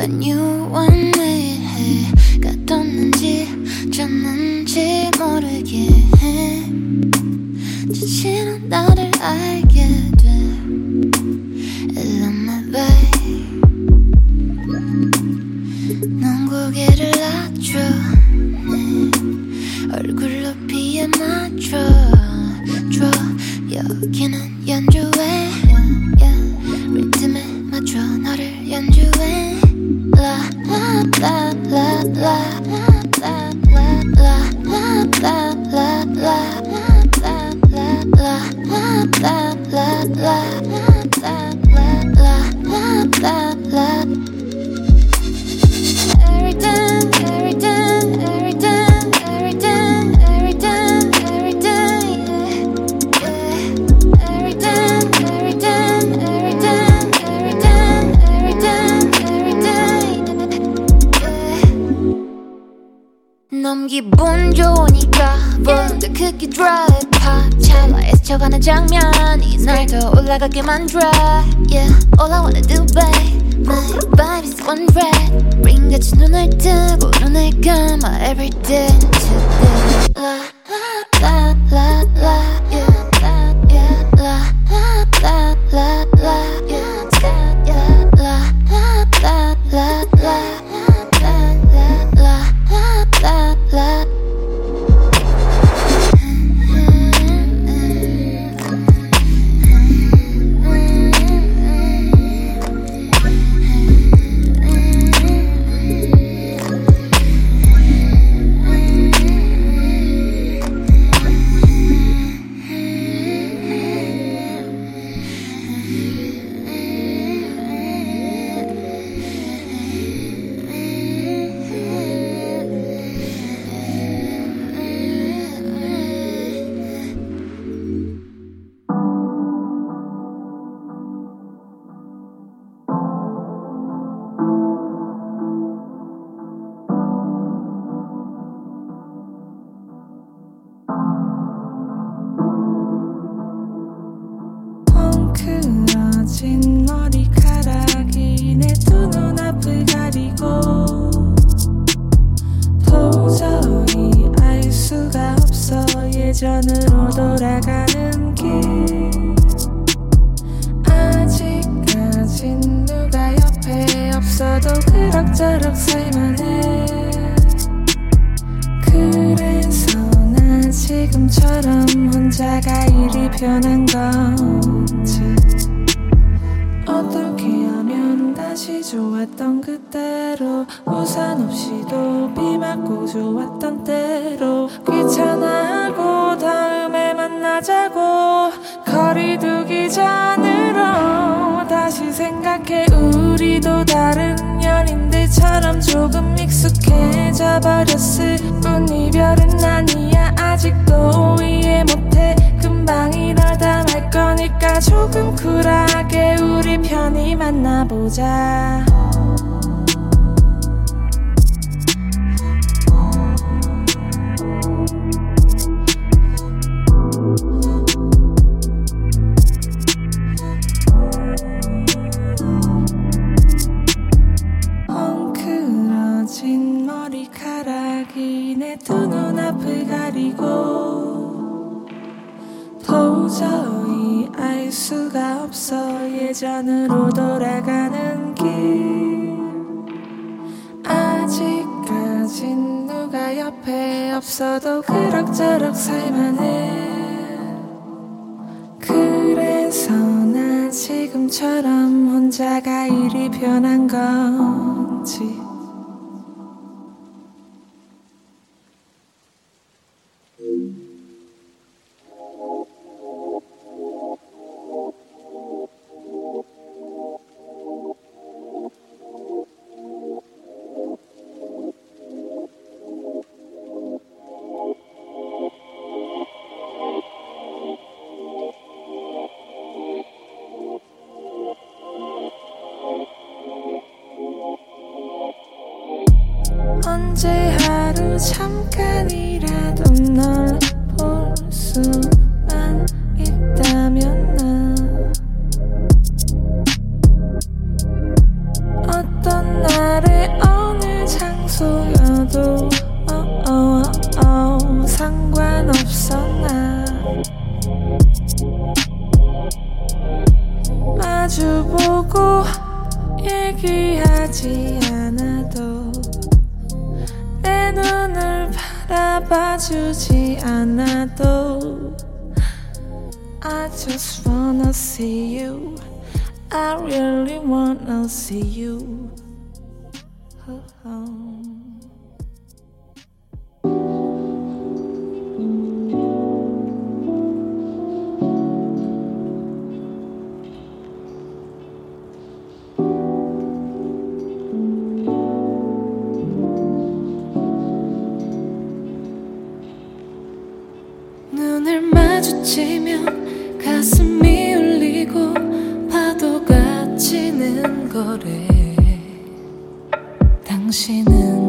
than you 자기네 두 눈앞을 가리고 도저히 알 수가 없어 예전으로 돌아가는 길. 아직까진 누가 옆에 없어도 그럭저럭 살만해. 그래서 나 지금처럼 혼자가 일이 변한 건지. 눈을 마주치면 가슴이 울리고 파도가 치는 거래. 당신은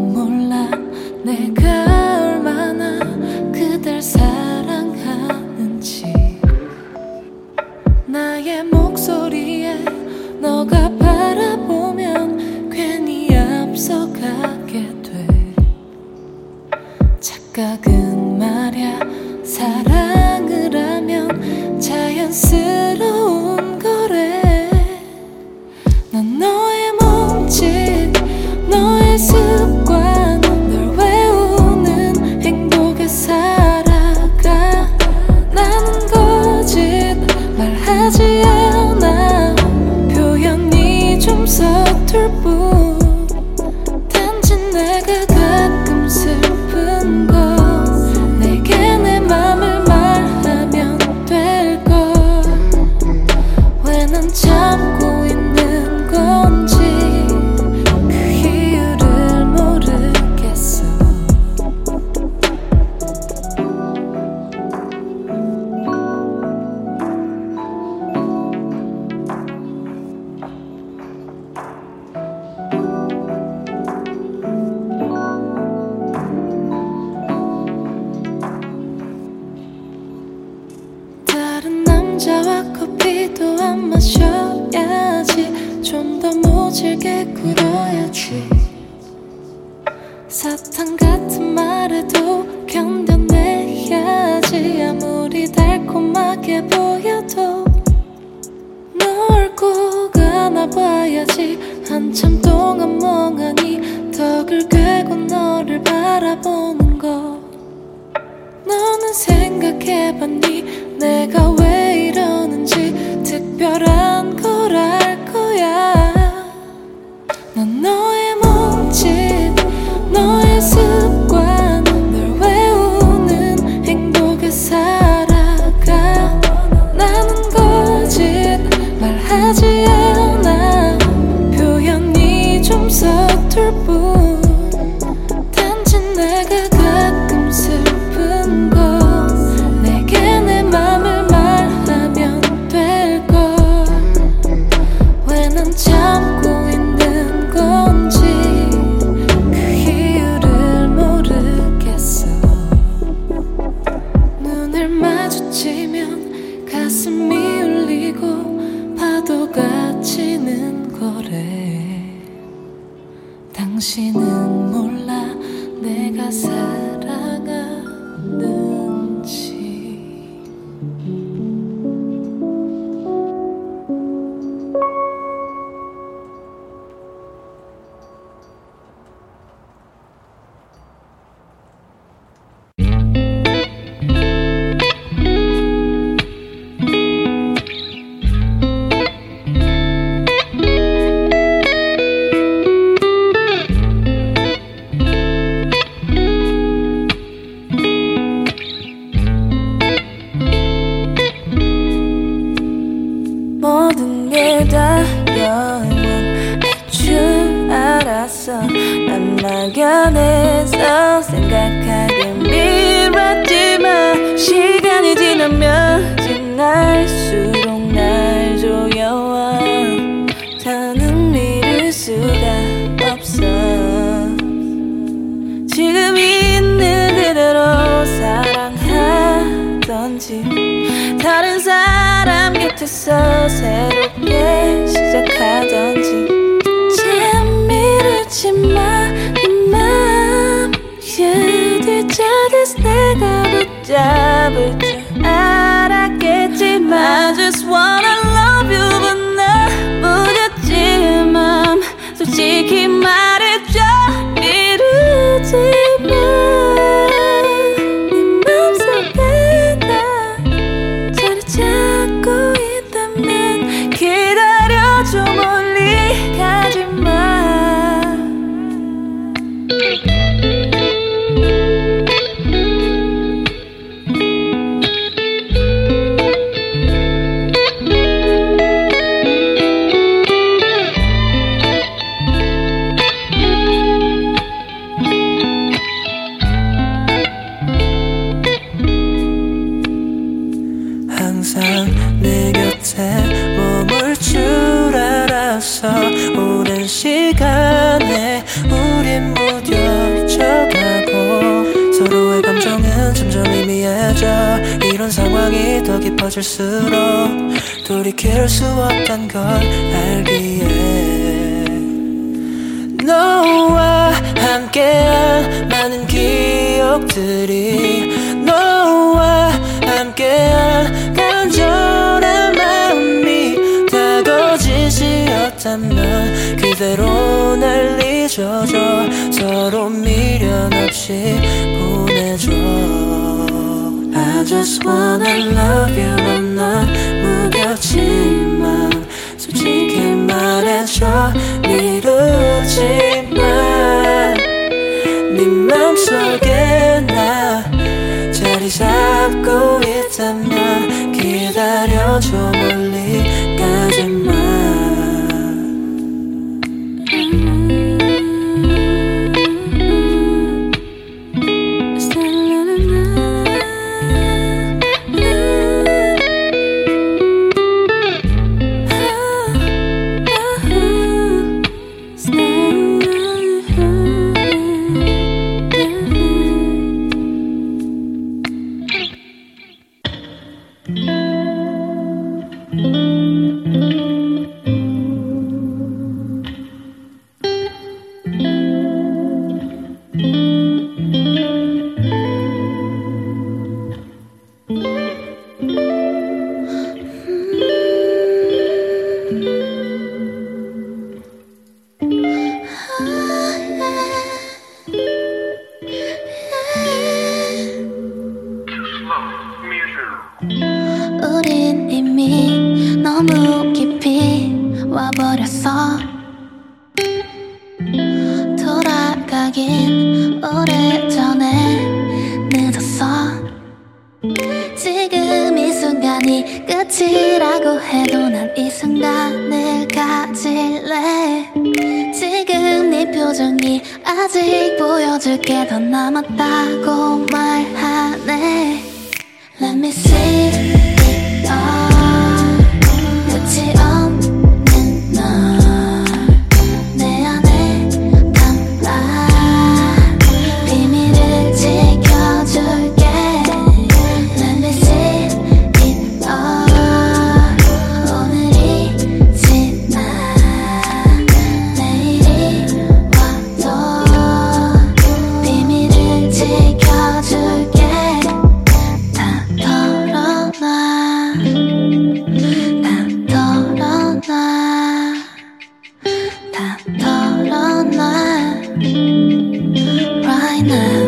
now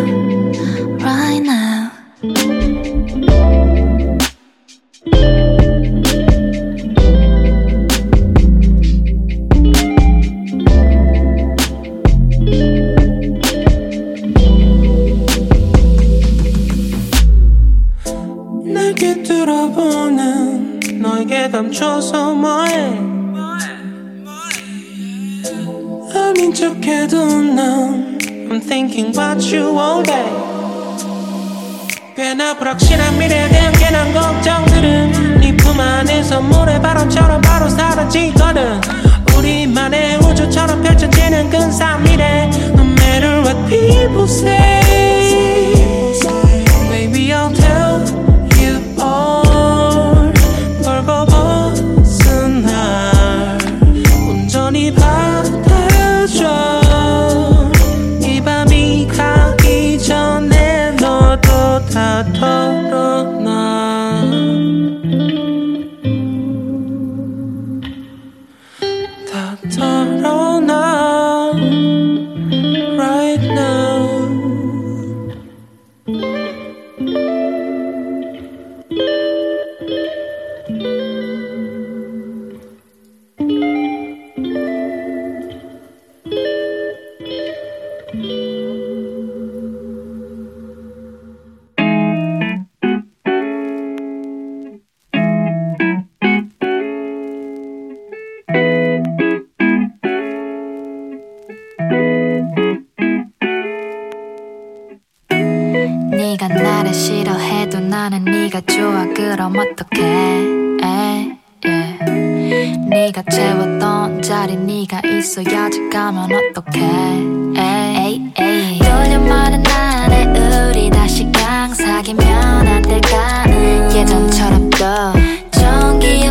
나 불확실한 미래에 대한 괜한 걱정들은 네 품 안에서 모래바람처럼 바로 사라지거든. 변할 때가 예전처럼 또 전기에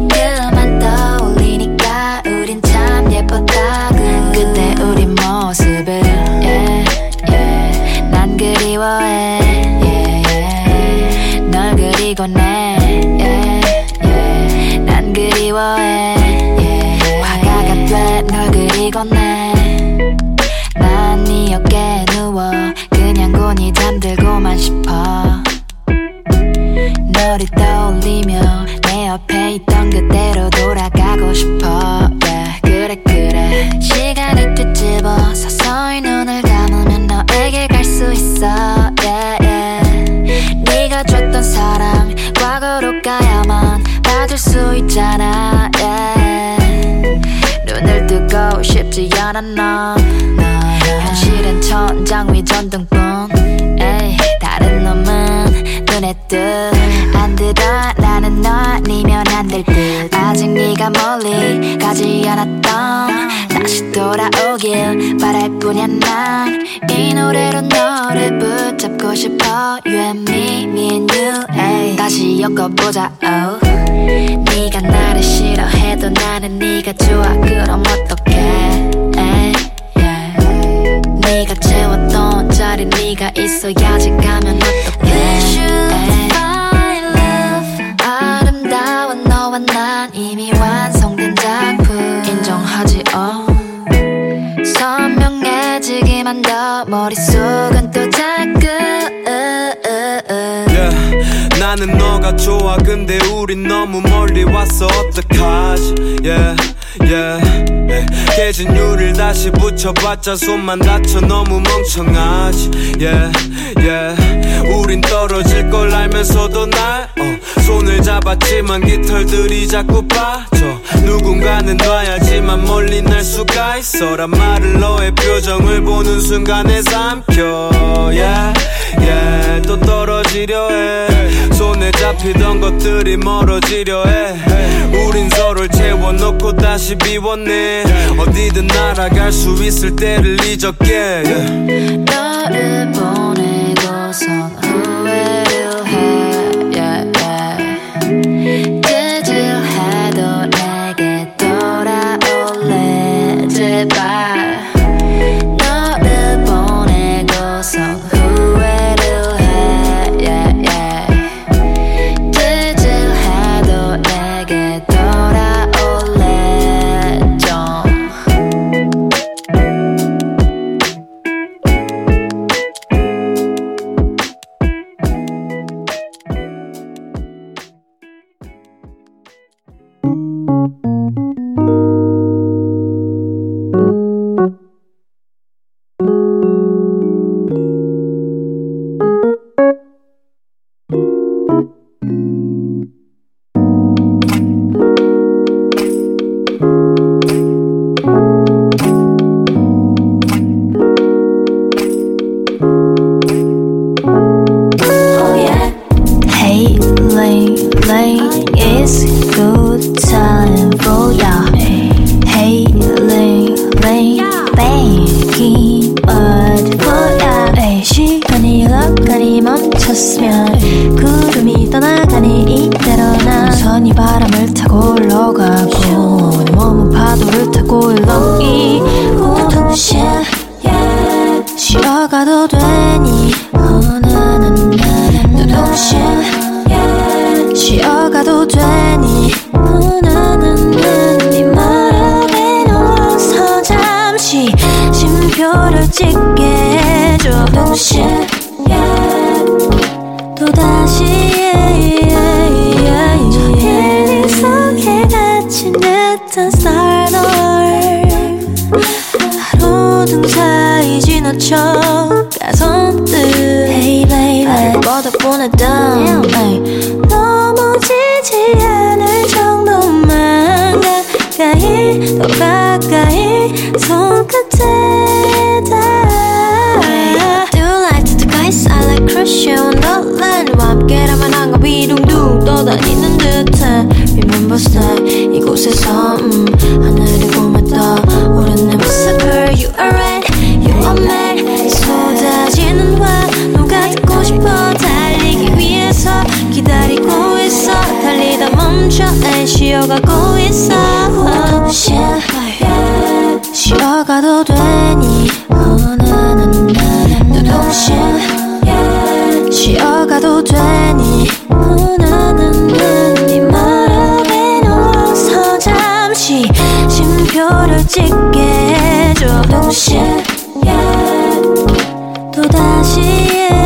다시 붙여봤자 손만 다쳐 너무 멍청하지 yeah, yeah. 우린 떨어질 걸 알면서도 날 어, 손을 잡았지만 깃털들이 자꾸 빠져 누군가는 놔야지만 멀리 날 수가 있어란 말을 너의 표정을 보는 순간에 삼켜 yeah. 또 떨어지려 해. 손에 잡히던 것들이 멀어지려 해. 우린 서로를 채워놓고 다시 비웠네. 어디든 날아갈 수 있을 때를 잊었게. 너를 찍게 해줘. 동시에 또다시 yeah, yeah, yeah, yeah. 하루등 사이 지나쳐가 선뜻. Hey baby. 아, 그 보냈 down 넘어지지 않을 정도만 가까이 더 가까이 손끝에. 아쉬운 덜렌 왑게라만 한거 비둥둥 떠다니는 듯한 Remember stay 이곳에서 음, 하늘을 보며 떠오른 내 모습을 You are red, you are mad 쏟아지는 와 누가 듣고 싶어 달리기 위해서 기다리고 있어 달리다 멈춰 날 쉬어가고 있어 oh, 쉬어가도 되니 어느 날 너도 쉬어 가도 되니? 나는 네말 앞에 누워서 잠시 쉼표를 찍게 해줘. 동시에 반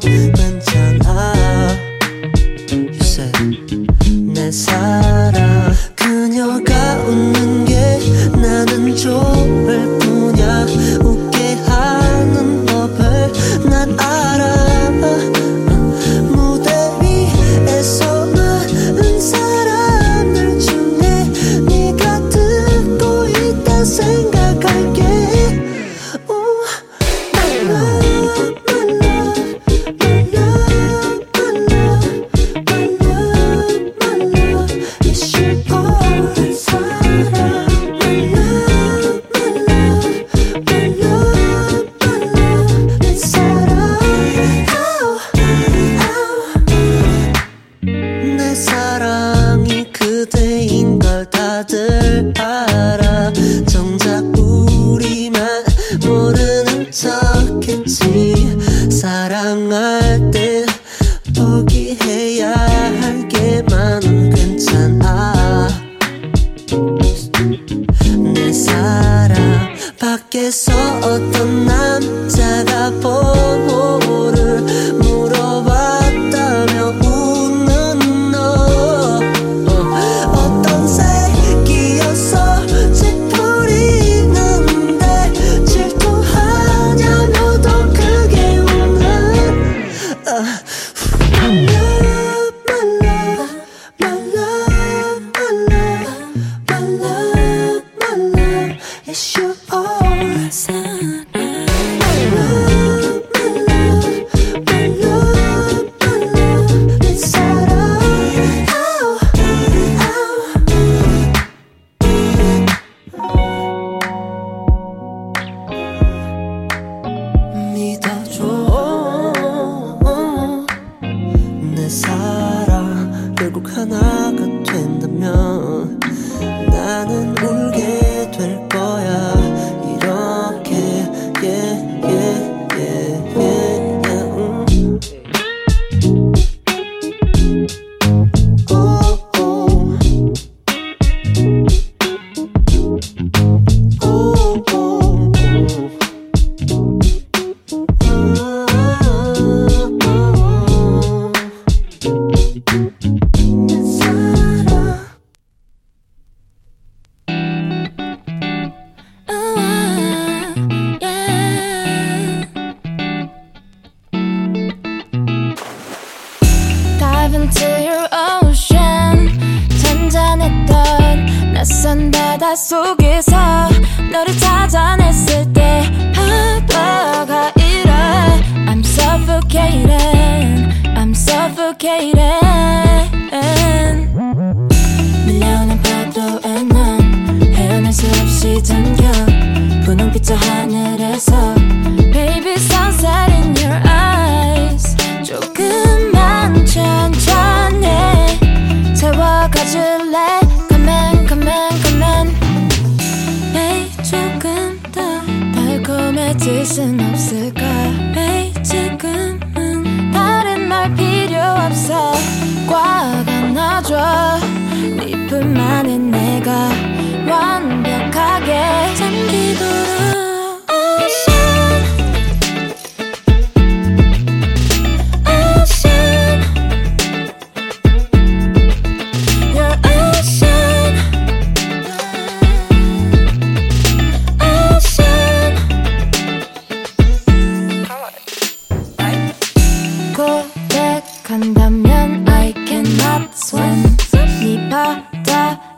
넌 괜찮아. You said 내 사랑.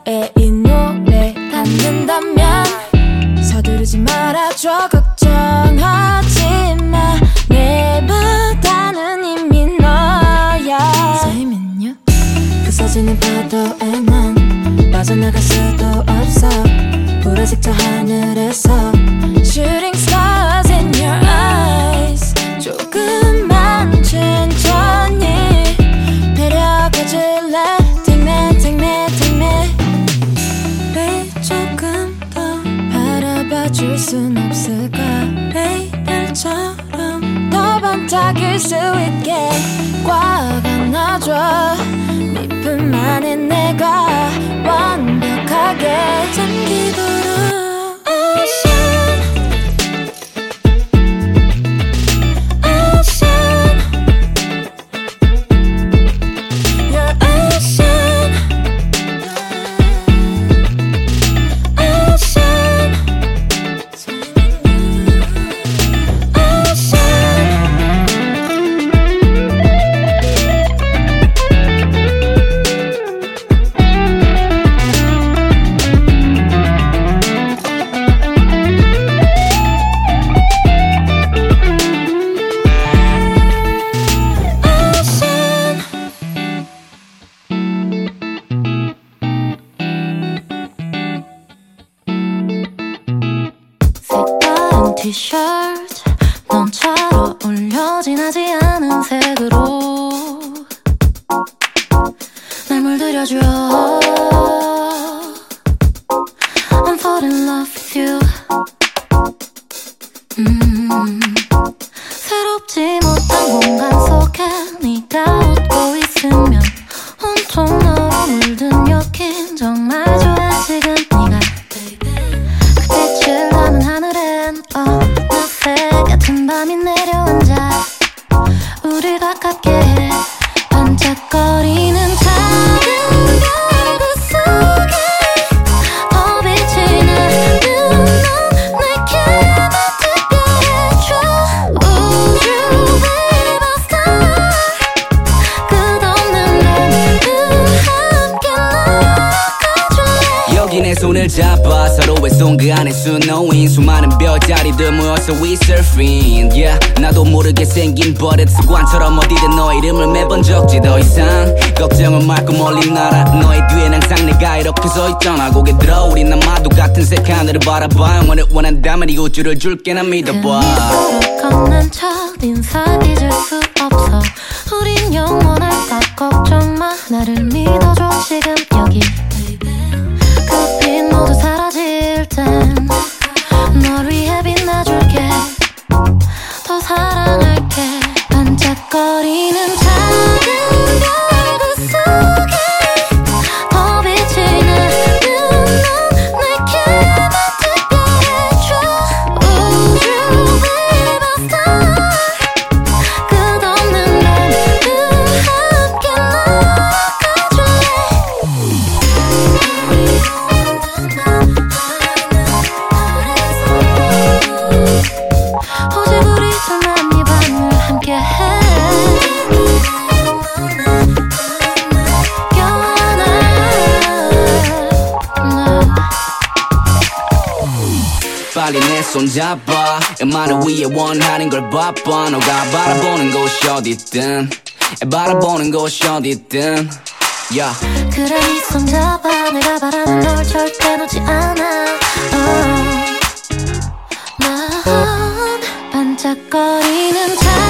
너의 이 노래 닿는다면 서두르지 말아줘. 걱정하지 마. 내보다는 이미 너야. 삶은요. 그 사진을 파도에 난 빠져나갈 수도 없어. 보라색 저 하늘에서 슈링 짝일 수 있게 꽉 안아줘. 미품 안에 내가 완벽하게 잠기도 생긴 버릇 습관처럼 어디든 너 이름을 매번 적지 더 이상. 걱정은 말고 멀리 날아 너의 뒤엔 항상 내가 이렇게 서 있잖아. 고개 들어 우린 아마도 같은 색 하늘을 바라봐. 영원을 원한다면 이 우주를 줄게 난 믿어봐. 그 건넨 첫 인사 잊을 수 없어. 우린 영원할까? 걱정 마. 나를 믿어줘. 지금 여기 거리는 작 손 잡아 음악을 위해 원하는 걸 바빠 너가 바라보는 곳이 어디든 바라보는 곳이 어디든 yeah. 그래 네손 잡아 내가 바라는 널 절대 놓지 않아 어. 난 반짝거리는 작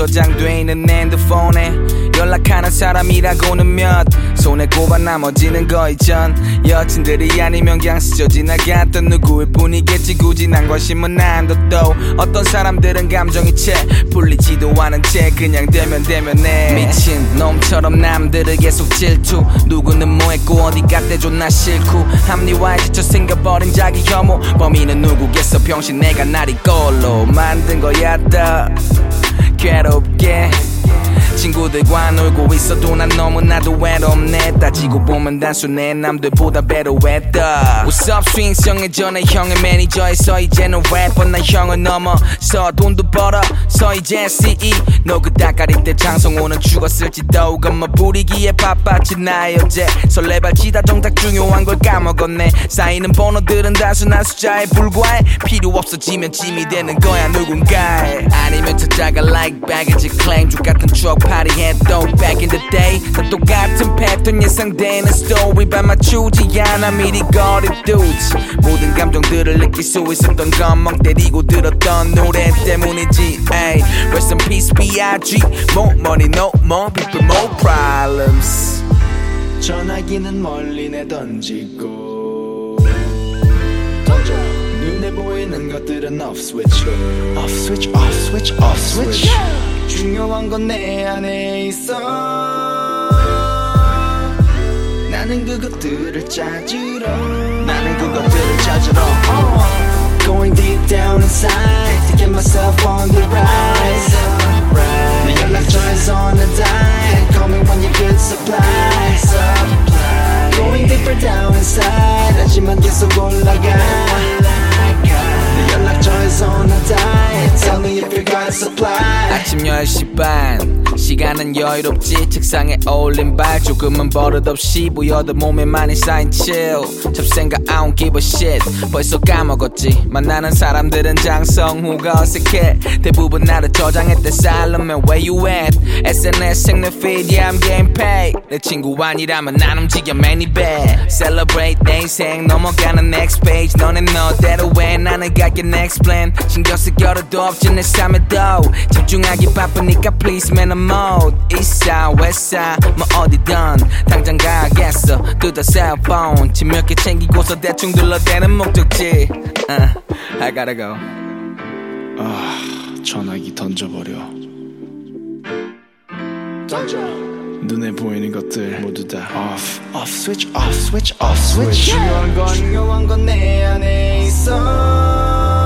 저장돼 있는 핸드폰에 연락하는 사람이라고는 몇 손에 꼽아 나머지는 거의 전 여친들이 아니면 그냥 스쳐 지나갔던 누구일 뿐이겠지. 굳이 난 관심은 안 둬도 어떤 사람들은 감정이 채 풀리지도 않은 채 그냥 되면 되면 해. 미친 놈처럼 남들을 계속 질투. 누구는 뭐했고 어디 갔대 존나 싫고 합리화에 지쳐 생겨버린 자기 혐오. 범인은 누구겠어? 병신 내가 날 이 걸로 만든 거야 다 괴롭게 친구들과 놀고 있어도 난 너무나도 외롭네. 따지고 보면 단순해. 남들보다 배로했다. What's up 스윙성의 전에 형의 매니저에서 이제는 래퍼. 난 형을 넘어서 돈도 벌어 서 이제 CE 너그 닭가리 때 장성호는 죽었을지도 그뭐 부리기에 바빴지. 나 여제 설레발치다 정작 중요한 걸 까먹었네. 쌓이는 번호들은 단순한 숫자에 불과해. 필요 없어지면 짐이 되는 거야 누군가에 아니면 찾아가 like baggage claim 족 같은 추억 파리했던 back in the day 다 똑같은 패턴 예상되는 story 발 맞추지 않아 미리 거리두지 모든 감정들을 느낄 수 있었던 건멍 때리고 들었던 노래 때문이지 ay. Rest in peace B.I.G More money no more people more problems 전화기는 멀리 내던지고 눈에 보이는 것들은 off switch로 off switch off switch off switch 중요한 건 내 안에 있어 나는 그것들을 찾으러 나는 그것들을 찾으러 uh. Going deep down inside to get myself on the rise 내 연락처에서 on the dive Call me when you're good supply Going deeper down inside 하지만 계속 올라가 내 연락처에서 the dive Tell me if you got supply 아침 10시 반 시간은 여유롭지 책상에 올린 발 조금은 버릇없이 보여도 몸에 많이 쌓인 chill 잡생각 I don't give a shit 벌써 까먹었지 만나는 사람들은 장성후가 어색해 대부분 나를 저장했대 살려면 where you at SNS 생내 feed yeah I'm getting paid 내 친구 아니라면 난 움직여 many bad Celebrate 내 인생 넘어가는 next page 너는 너대로 해 나는 갈게 next plan. 신경 쓸 겨를도 없지 내 삶에도 집중하기 바쁘니까 please man I'm mode East side west side 뭐 어디든. 당장 가야겠어. 뜯어 cellphone. 집몇개 챙기고서 대충 둘러대는 목적지. Uh, I gotta go. 전화기 던져버려. 던져 눈에 보이는 것들 모두 다 off off switch off switch off switch 중요한 건 중요한 건 내 안에 있어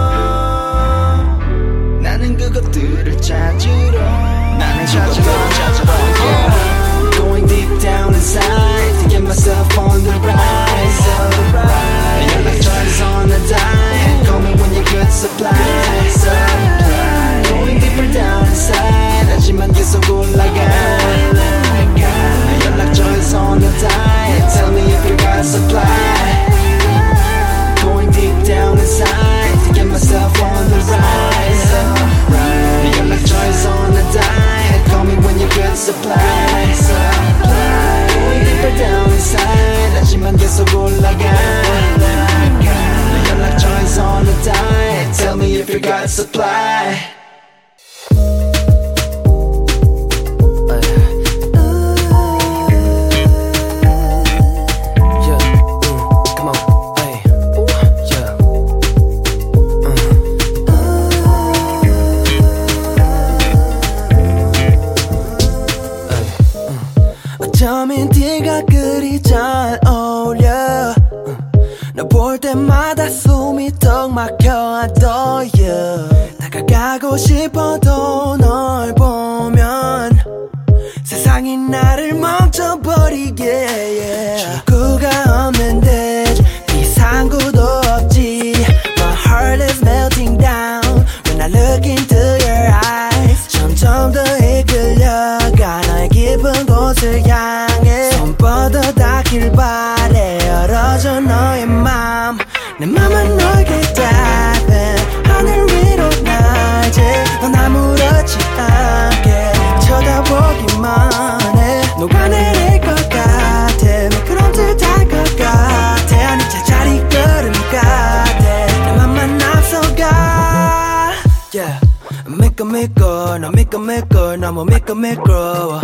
미끌 나 미끌 미끌 너무 미끌 미끌어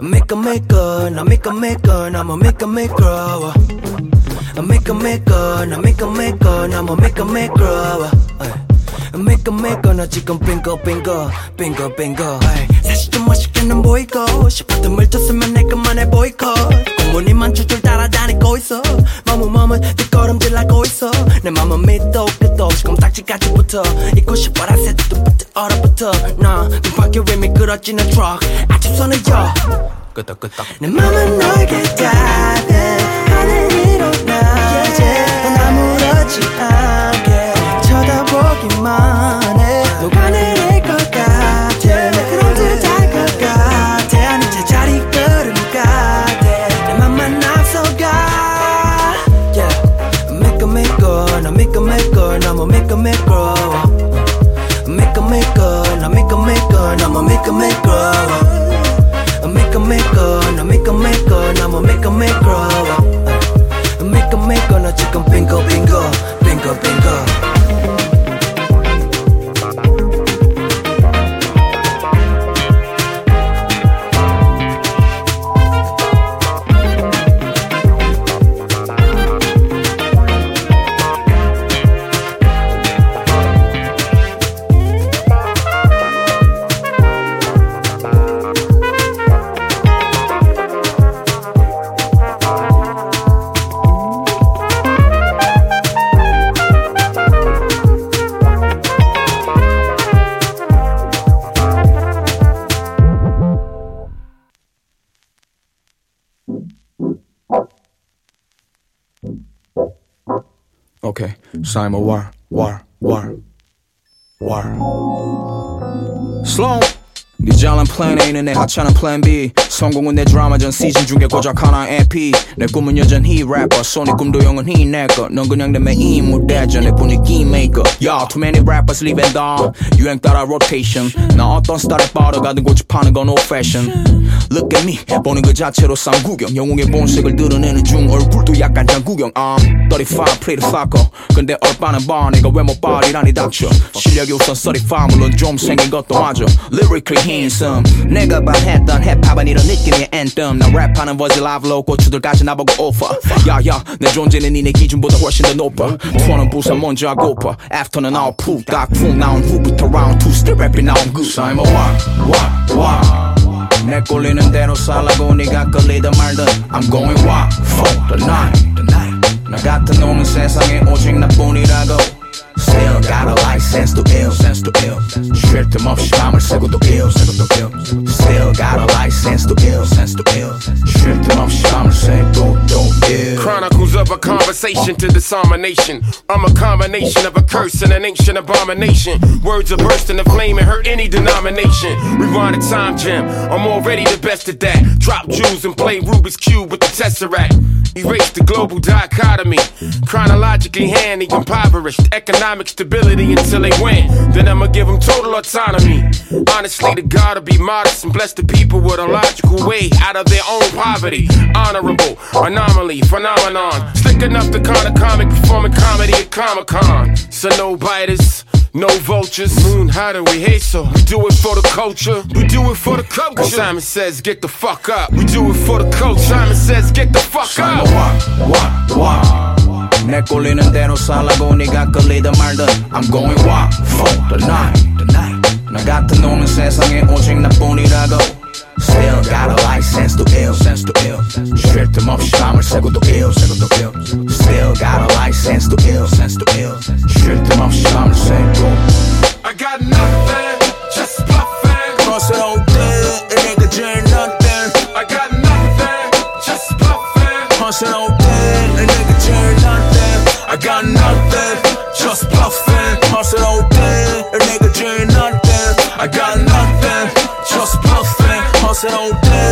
미끌 미끌 나 미끌 미끌 너무 미끌 미끌어 미끌 미끌 나 미끌 미끌 너무 미끌 미끌어 미 나 사실 좀 멋있게는 보이고 싶었던 물 줬으면 내 것만 해 보이고 공무니만 줄줄 따라다니고 있어. 너무 몸은 뒷걸음질 하고 있어. 내 맘은 밑도 끝도 없이 껌딱지까지 붙어 잊고 싶어라 새부터 얼어붙어. 나 빈바퀴 위 미끄러지는 트럭 아침 손을 여 끄덕 끄덕. 내 맘은 너에게 닿네 하늘 위로 낮에 난 아무렇지 않게 쳐다보기만 너무 미끌 미끌어 미끌 미끌 나 미끌 미끌 너무 미끌 미끌어 미끌 미끌 나지 Simon War, War, War, War. Slow. 플랜 A는 내 하찮은 플랜 B. 성공은 내 드라마 전 시즌 중에 고작 하나 MP 내 꿈은 여전히 래퍼. 소니 꿈도 영원히 내꺼넌 그냥 내 메인 무대죠 내 분위기 메이커 Yo, too many rappers leaving down 유행 따라 rotation. 나 어떤 스타일에 빠져가든 고집하는 건 old fashion. Look at me. 보는 그 자체로 쌍구경. 영웅의 본색을 드러내는 중 얼굴도 약간 장구경. I'm 35 pretty fucker. 근데 얼빠는 봐. 내가 왜못 발이라니 닥쳐. 실력이 우선 35 물론 좀 생긴 것도 맞아. Lyrically handsome 내가 반했던 힙합은 이런 느낌의 anthem. 나 랩하는 버즈 라브로 고추들까지 나보고 오퍼 야야 내 존재는 니네 기준보다 훨씬 더 높아. 투어는 부산 먼저 하고파. After는 후부터 2 still rapping 나온 what? What? What? 내 꼴리는 대로 살라고 네가 끌리든 말든 I'm going wild for the night. 나 같은 놈은 세상에 오직 나뿐이라고 Still got a license to ill, sense to ill. 쉴 틈 없이 밤을 새고 또 ill, 새고 또 ill. Still got a license to ill, sense to ill. 쉴 틈 없이 밤을 새고 또 ill. Chronicles of a conversation to disarm a nation. I'm a combination of a curse and an ancient abomination. Words are bursting a flame and hurt any denomination. Rewind a time gem. I'm already the best at that. Drop jewels and play Rubik's Cube with the Tesseract. Erase the global dichotomy. Chronologically handy, impoverished. Economic stability until they win. Then I'ma give them total autonomy. Honestly, to God to be modest and bless the people with a logical way out of their own poverty. Honorable, anomaly, phenomenon. Slick enough to kind of comic, performing comedy at Comic Con. So no biters. No vultures, moon, how do we hate so? We do it for the culture, we do it for the culture. Simon says, get the fuck up. We do it for the culture. Simon says, get the fuck Simon up. what what what 내 꼴리는 대로 살라고 네가 끌리든 말든 I'm going wild for the night, the night. 나 같은 놈은 세상에 오직 나뿐이라고 Still got a license to ill, sense to ill. 쉴 틈 없이 밤을 새고 또 ill, 새고 또 ill. Still got a license to ill, sense to ill. 쉴 틈 없이 밤을 새고. I got nothing, just bluffing. Cross it all day, 이 nigga 제일 nothing. I got nothing, just bluffing. Cross it all day, Just bluffing. Cross it all day, 이 nigga 제일 nothing. I got nothing, just bluffing. Cross it all day,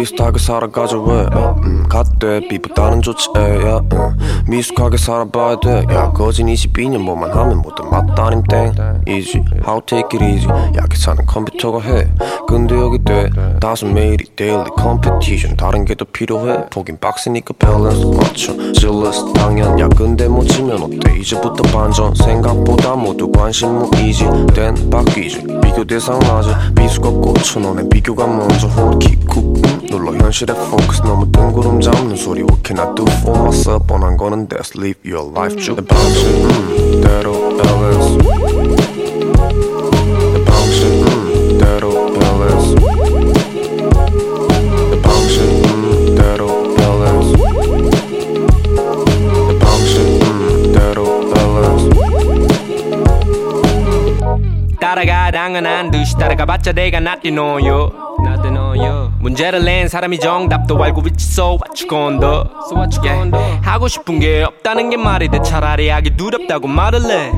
비슷하게 살아가자 왜? 어, 음, 갓대. 비보다는 좋지 에이 야, 음, 미숙하게 살아봐야 돼야 거진 22년 뭐만 하면 뭐든 맞다님 땡 easy how take it easy. 약해 사는 컴퓨터가 해. 근데 여기 돼. 다섯 매일이 daily competition. 다른 게 더 필요해. 보긴 빡세니까 밸런스 맞춰. 질러스 당연. 야 근데 못 치면 어때? 이제부터 반전. 생각보다 모두 관심 무이지. 땐 바뀌지. 비교 대상 맞아 비수가 꽂혀 너네 비교가 먼저 홀키쿡 음, 눌러 현실에 focus 너무 뜬구름 잡는 소리 What can I do for myself 뻔한 거는 that's live your life 쭉내 방식 음, 대로 balance 내 방식 음, 따라가 당연한 듯이 따라가봤자 내가 낫디노요. 낫디노요. 문제를 낸 사람이 정답도 알고 있지 so what you gon' do? So what you gon' do? 하고 싶은 게 없다는 게 말이 돼. 차라리 하기 두렵다고 말을 해.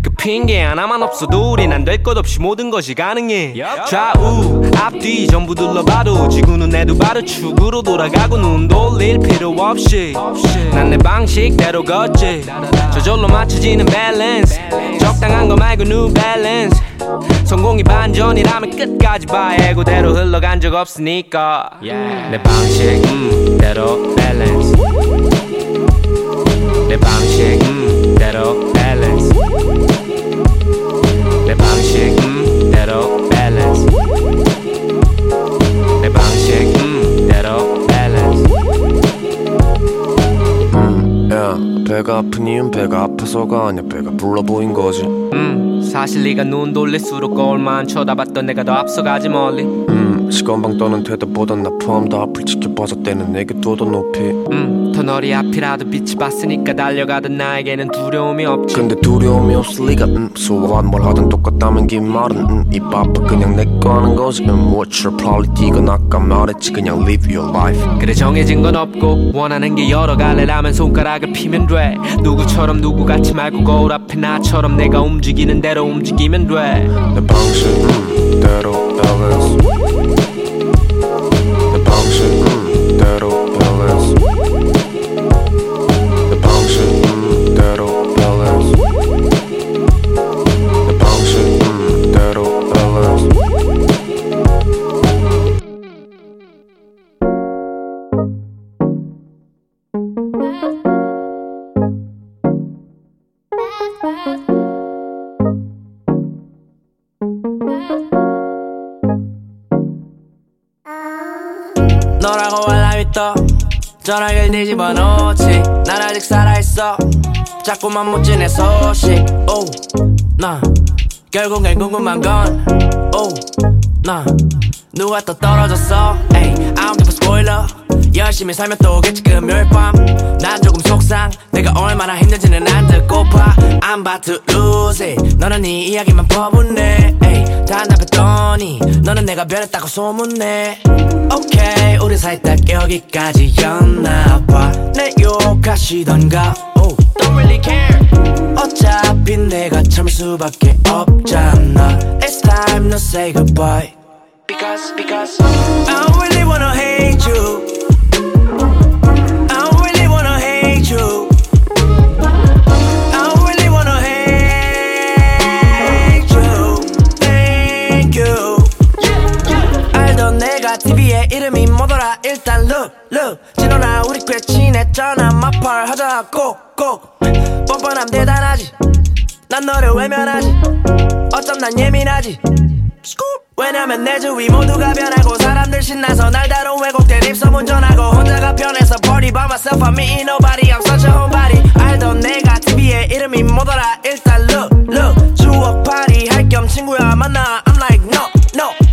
그 핑계 하나만 없어도 우린 안될 것 없이 모든 것이 가능해. 좌우 앞뒤 전부 둘러봐도 지구는 내 두 발을 축으로 돌아가고 눈 돌릴 필요 없이 난 내 방식대로 걷지. 저절로 맞춰지는 밸런스. 적당한 거 말고 new balance. 성공이 반전이라면 끝까지 봐야 그대로 흘러간 적 없으니까. 내 방식대로 밸런스 내 방식대로 밸런스 내 방식대로 밸런스 내 방식대로 밸런스 야 배가 아픈 이유는 배가 아파서가 아니야. 배가 불러 보인 거지. 음 사실 네가 눈 돌릴수록 거울만 쳐다봤던 내가 더 앞서가지 멀리. 음 시건방 떠는 태도보단 나 포함 더 앞을 지켜봐서 때는 내게 둬더 높이. 음 더 너리 앞이라도 빛이 봤으니까 달려가던 나에게는 두려움이 없지. 근데 두려움이 없을 리가 음 소원 뭘 하든 똑같다면 긴 말은 음이 바빠 그냥 내거 하는 거지. 음 What's your probably 건 아까 말했지. 그냥 live your life. 그래 정해진 건 없고 원하는 게 여러 갈래라면 손가락을 피면 돼. 누구처럼 누구 같이 말고 거울 앞에 나처럼 내가 움직이는 대로 움직이면 돼. 내 방식 음 대로 balance 전화기를 뒤집어 놓지 난 아직 살아있어. 자꾸만 묻지 내 소식. 오나. 결국엔 궁금한 건 오나. 누가 또 떨어졌어? 에이 I don't give a spoiler 열심히 살면 또 오겠지 금요일 밤난 조금 속상. 내가 얼마나 힘든지는 안 듣고파. I'm about to lose it. 너는 네 이야기만 퍼붓네. 에이 단답했더니 너는 내가 변했다고 소문내. 오케이 우리 사이 딱 여기까지였나 봐. 내 욕하시던가. Oh, don't really care. 어차피 내가 참을 수밖에 없잖아. It's time to say goodbye. Because, because I really wanna hate you 이름이 뭐더라? 일단 look 진호나 우리 꽤 친했잖아 마팔 하자 꼭꼭. 뻔뻔함 대단하지. 난 너를 외면하지. 어쩜 난 예민하지. 왜냐면 내 주위 모두가 변하고 사람들 신나서 날 다룬 왜곡된 입소문 전하고 혼자가 편해서 party by myself I'm meeting nobody I'm such a homebody. 알던 내가 TV에 이름이 뭐더라? 일단 look 추억 파리 할 겸 친구야 만나. I'm like no no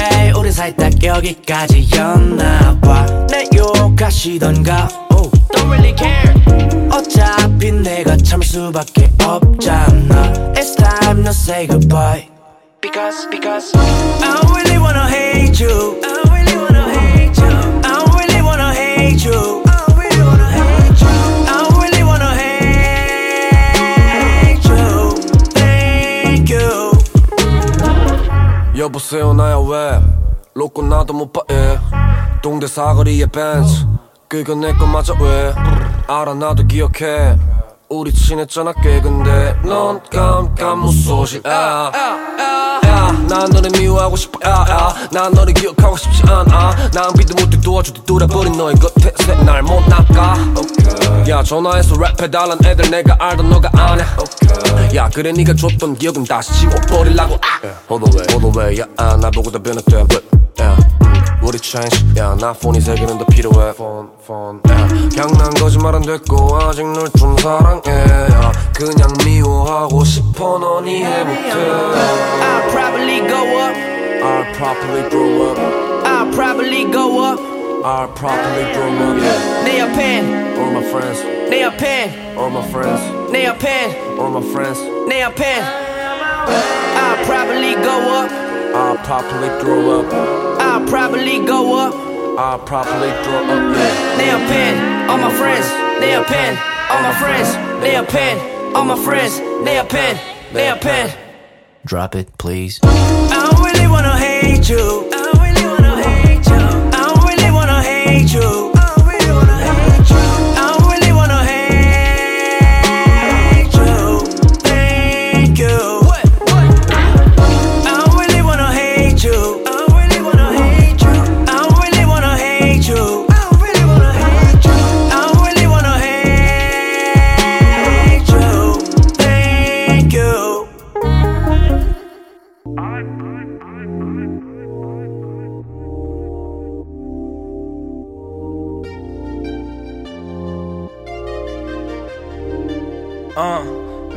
오케이 우리 사이 딱 여기까지였나 봐 내 욕하시던가 oh, don't really care 어차피 내가 참을 수밖에 없잖아 It's time to say goodbye Because, because I really wanna hate you 여보세요 나야 왜? 로꼬 나도 못 봐 예. 동대 사거리의 벤츠. 그거 내거 맞아 왜 알아 나도 기억해 우리 친했잖아 꽤. 근데 넌 깜깜 무소식. 아. 야, 난 너를 미워하고 싶어. 야, 야. 난 너를 기억하고 싶지 않아. 난 비도 못해 도와주듯 돌아버린 너의 곁에 날못 낚아. 야 전화해서 랩해달란 애들 내가 알던 너가 안해 야 그래 네가 줬던 기억은 다시 지워버리려고. 아. Hold away Hold away 야, 아, 나보고 답변을 돼 but, yeah. 음, 우리 change 야나 폰이 세 개는 더 필요해 폰, 폰, yeah. 그냥 난 거짓말 안 됐고 아직 널 좀 사랑해 야. 그냥 미워하고 싶어 넌 이해 못해 I'll probably go up. I'll probably grow up I'll probably go up. I'll probably grow up yeah. 내 옆엔, All my friends 내 옆엔, All my friends 내 옆엔, All my friends 내 옆엔. I'll probably go up. I'll probably grow up I'll probably go up. I'll probably throw up. They a pen, all my friends. They a pen, all my friends. They a pen, all my friends. They a pen, they a pen. Drop it, please. I don't really wanna hate you. I don't really wanna hate you. I don't really wanna hate you.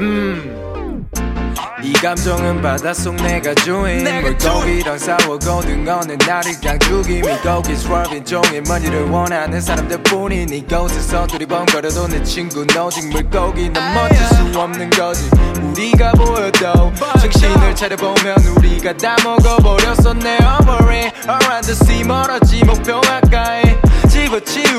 음. 이 감정은 바닷속 내가 주인 물고기랑 싸우고 등어는 나를 그냥 죽임 이 고기 스월빈 종일 먼지를 원하는 사람들 뿐인 이곳에서 둘이 번거려도 내 친구는 오직 물고기 넌 멋질 수 없는 거지. 우리가 보여도 정신을 차려보면 우리가 다 먹어버렸어 내 어머니 Around the sea 멀어지 목표 가까이 집어치우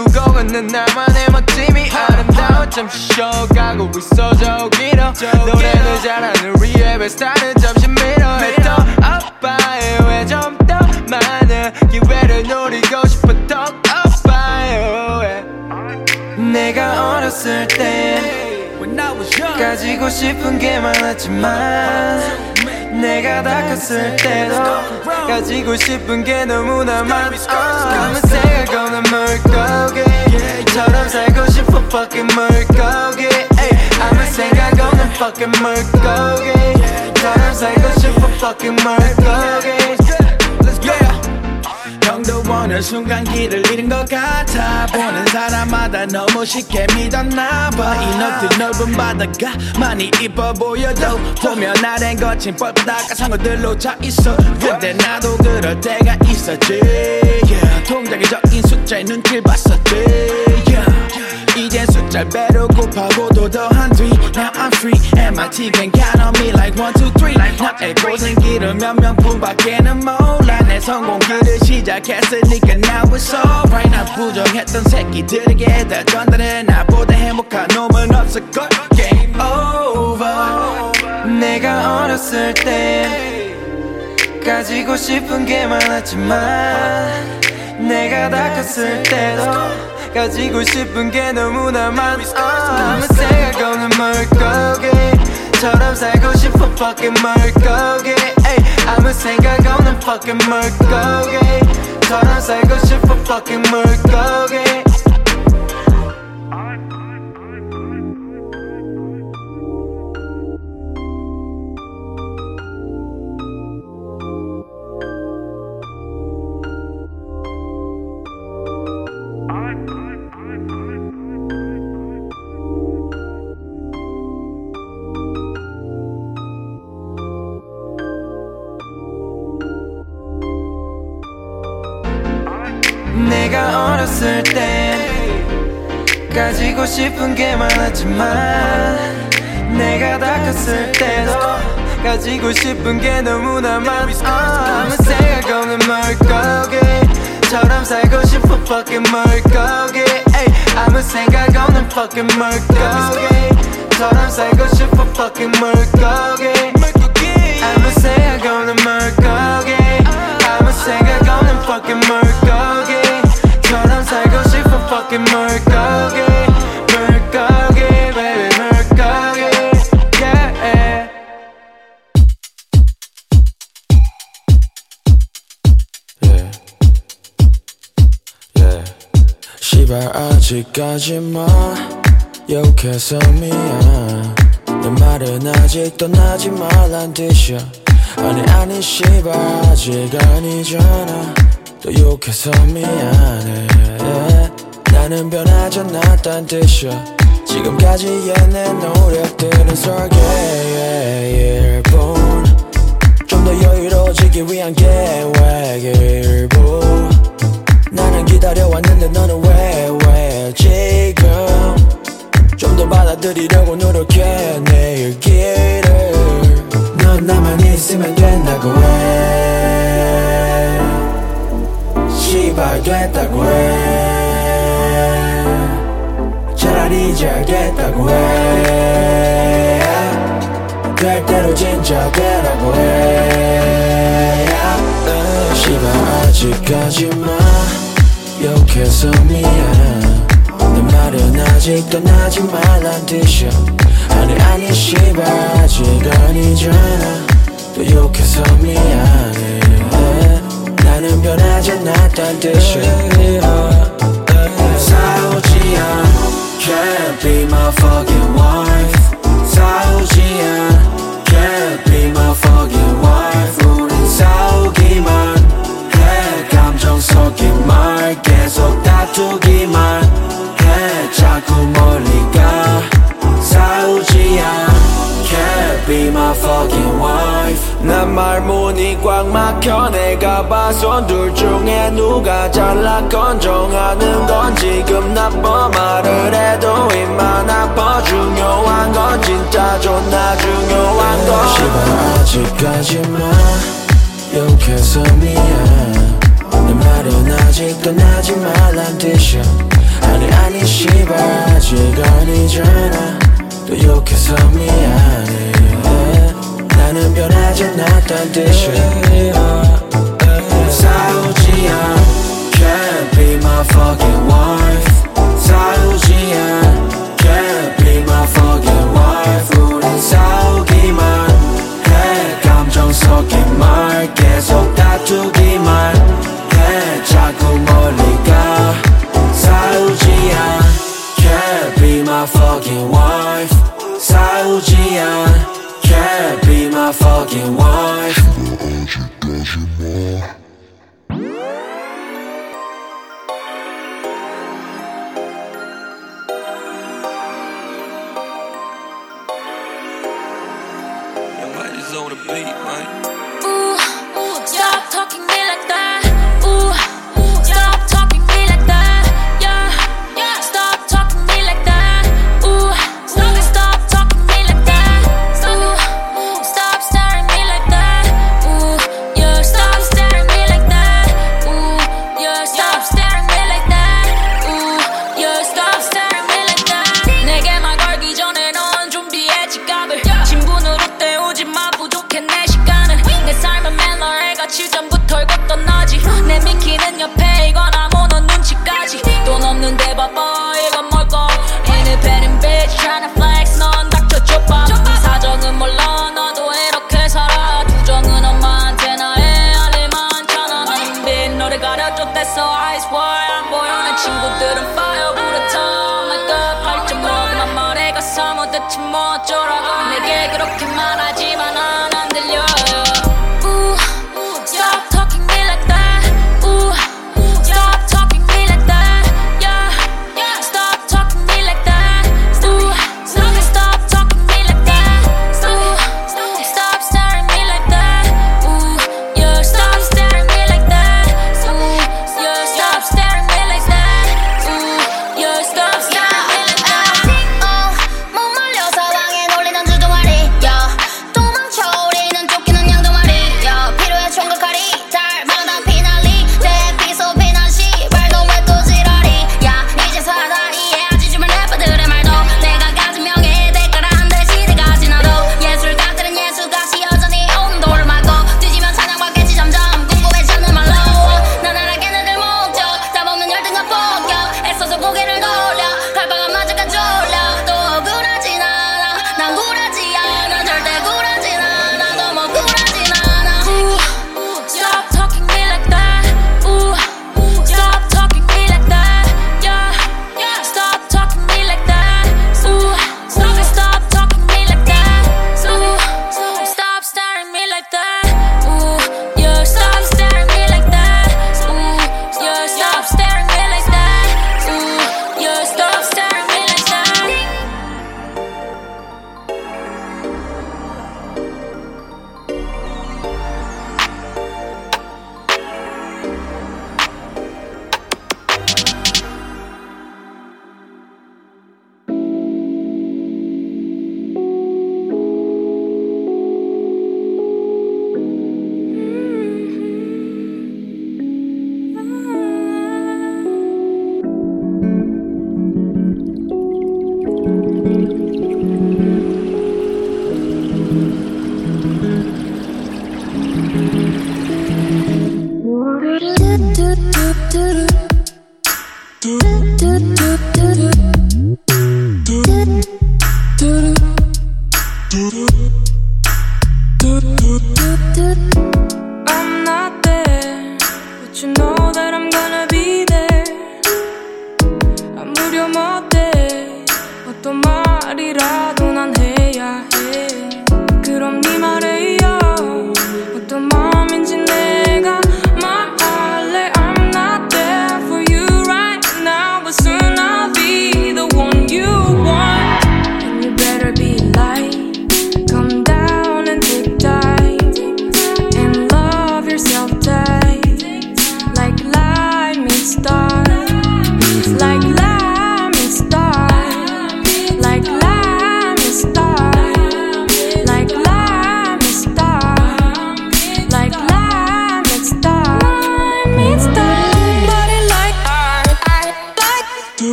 고 걷는 나만의 멋짐이 아름다워 잠시 쉬어가고 있어 저기로. 노래를 잘하는 우리의 베스타는 잠시 밀어 했던 아빠의 왜좀 더 많은 기회를 노리고 싶어 더 아빠의 내가 어렸을 때 가지고 싶은 게 많았지만 내가 다 컸을 때도 가지고 싶은 게 너무나 많아. 생각 없는 물고기 처럼 살고 싶어 fucking 물고기 에이, 아무 생각 없는 fucking 물고기처럼 살고 싶어 fucking 물고기 형도 어느 순간 길을 잃은 것 같아. 보는 사람마다 너무 쉽게 믿었나 봐. 이 넓은 넓은 바다가 많이 이뻐 보여도 보면 아랜 거친 뻘바다가 상어들로 차 있어. 근데 나도 그럴 때가 있었지. Yeah. 통장의 숫자에 눈길 봤었지. Yeah. 이젠 숫자를 곱하고 또 더한 뒤. Now I'm free. MIT can count on me like one, two, three. 나의 고생 길은 몇 명뿐밖에는 몰라. 내 성공 길을 시작했으니까 now it's alright 나 부정했던 새끼들에게 다 전달해. 나보다 행복한 놈은 없을걸. Game over. 내가 어렸을 때 가지고 싶은 게 많았지만 내가 다 컸을 때도 가지고 싶은 게 너무나 많아. 아무 생각 없는 물고기처럼 살고 싶어 fucking 물고기. 아무 생각 없는 fucking 물고기처럼 살고 싶어 fucking 물고기 가지고 싶은 게 많았지만 내가 다 컸을 때도 가지고 싶은 게 너무나 많아. 아무 생각 없는 물고기처럼 살고 싶어 fucking 물고기 에이, 아무 생각 없는 fucking 물고기처럼 살고 싶어 fucking 물고기 아무 생각 없는 물고기 아무 생각 없는 fucking 물고기 물고기 baby 물고기 yeah. 시발 아직까지만 욕해서 미안 내 말은 아직도 나지 말란 뜻이야. 아니 아니 시발 아직 아니잖아. 또 욕해서 미안해 나는 변하지 않았단 뜻이야. 지금까지의 내 노력들은 설계의 일본 좀더 여유로워지기 위한 계획의 일부 나는 기다려왔는데 너는 왜 왜 지금? 좀 더 받아들이려고 노력해 내일 길을. 넌 나만 있으면 된다고 해. 시발 됐다고 해 차라리 잘 됐다고 해 될 대로 진짜 되라고 해. 시발 아직까지만 욕해서 미안 내 말은 아직도 나지 말란 뜻이야. 아니 아니 시발 아직 아니잖아. 또 욕해서 미안해. 나는 변하지 않았단 뜻이야. 싸우지 않 Can't be my fucking wife 싸우지 않 Can't be my fucking wife 우린 싸우기만 해 감정 섞인 말 계속 다투기만 해 자꾸 멀리 가 싸우지 않 Can't be my fucking wife 난 말문이 꽉 막혀 내가 봐선 둘 중에 누가 잘났건 정하는 건 지금 나빠 말을 해도 입만 아파. 중요한 건 진짜 존나 중요한 건. 시발 아직까지만 욕해서 미안. 내 말은 아직도 나지 말란 뜻이야. 아니 아니 시발 아직 아니잖아. 또 욕해서 미안해 나는 변하지 않았단 뜻이야. 싸우지 않 Can't be my fucking wife. 싸우지 않 my fucking wife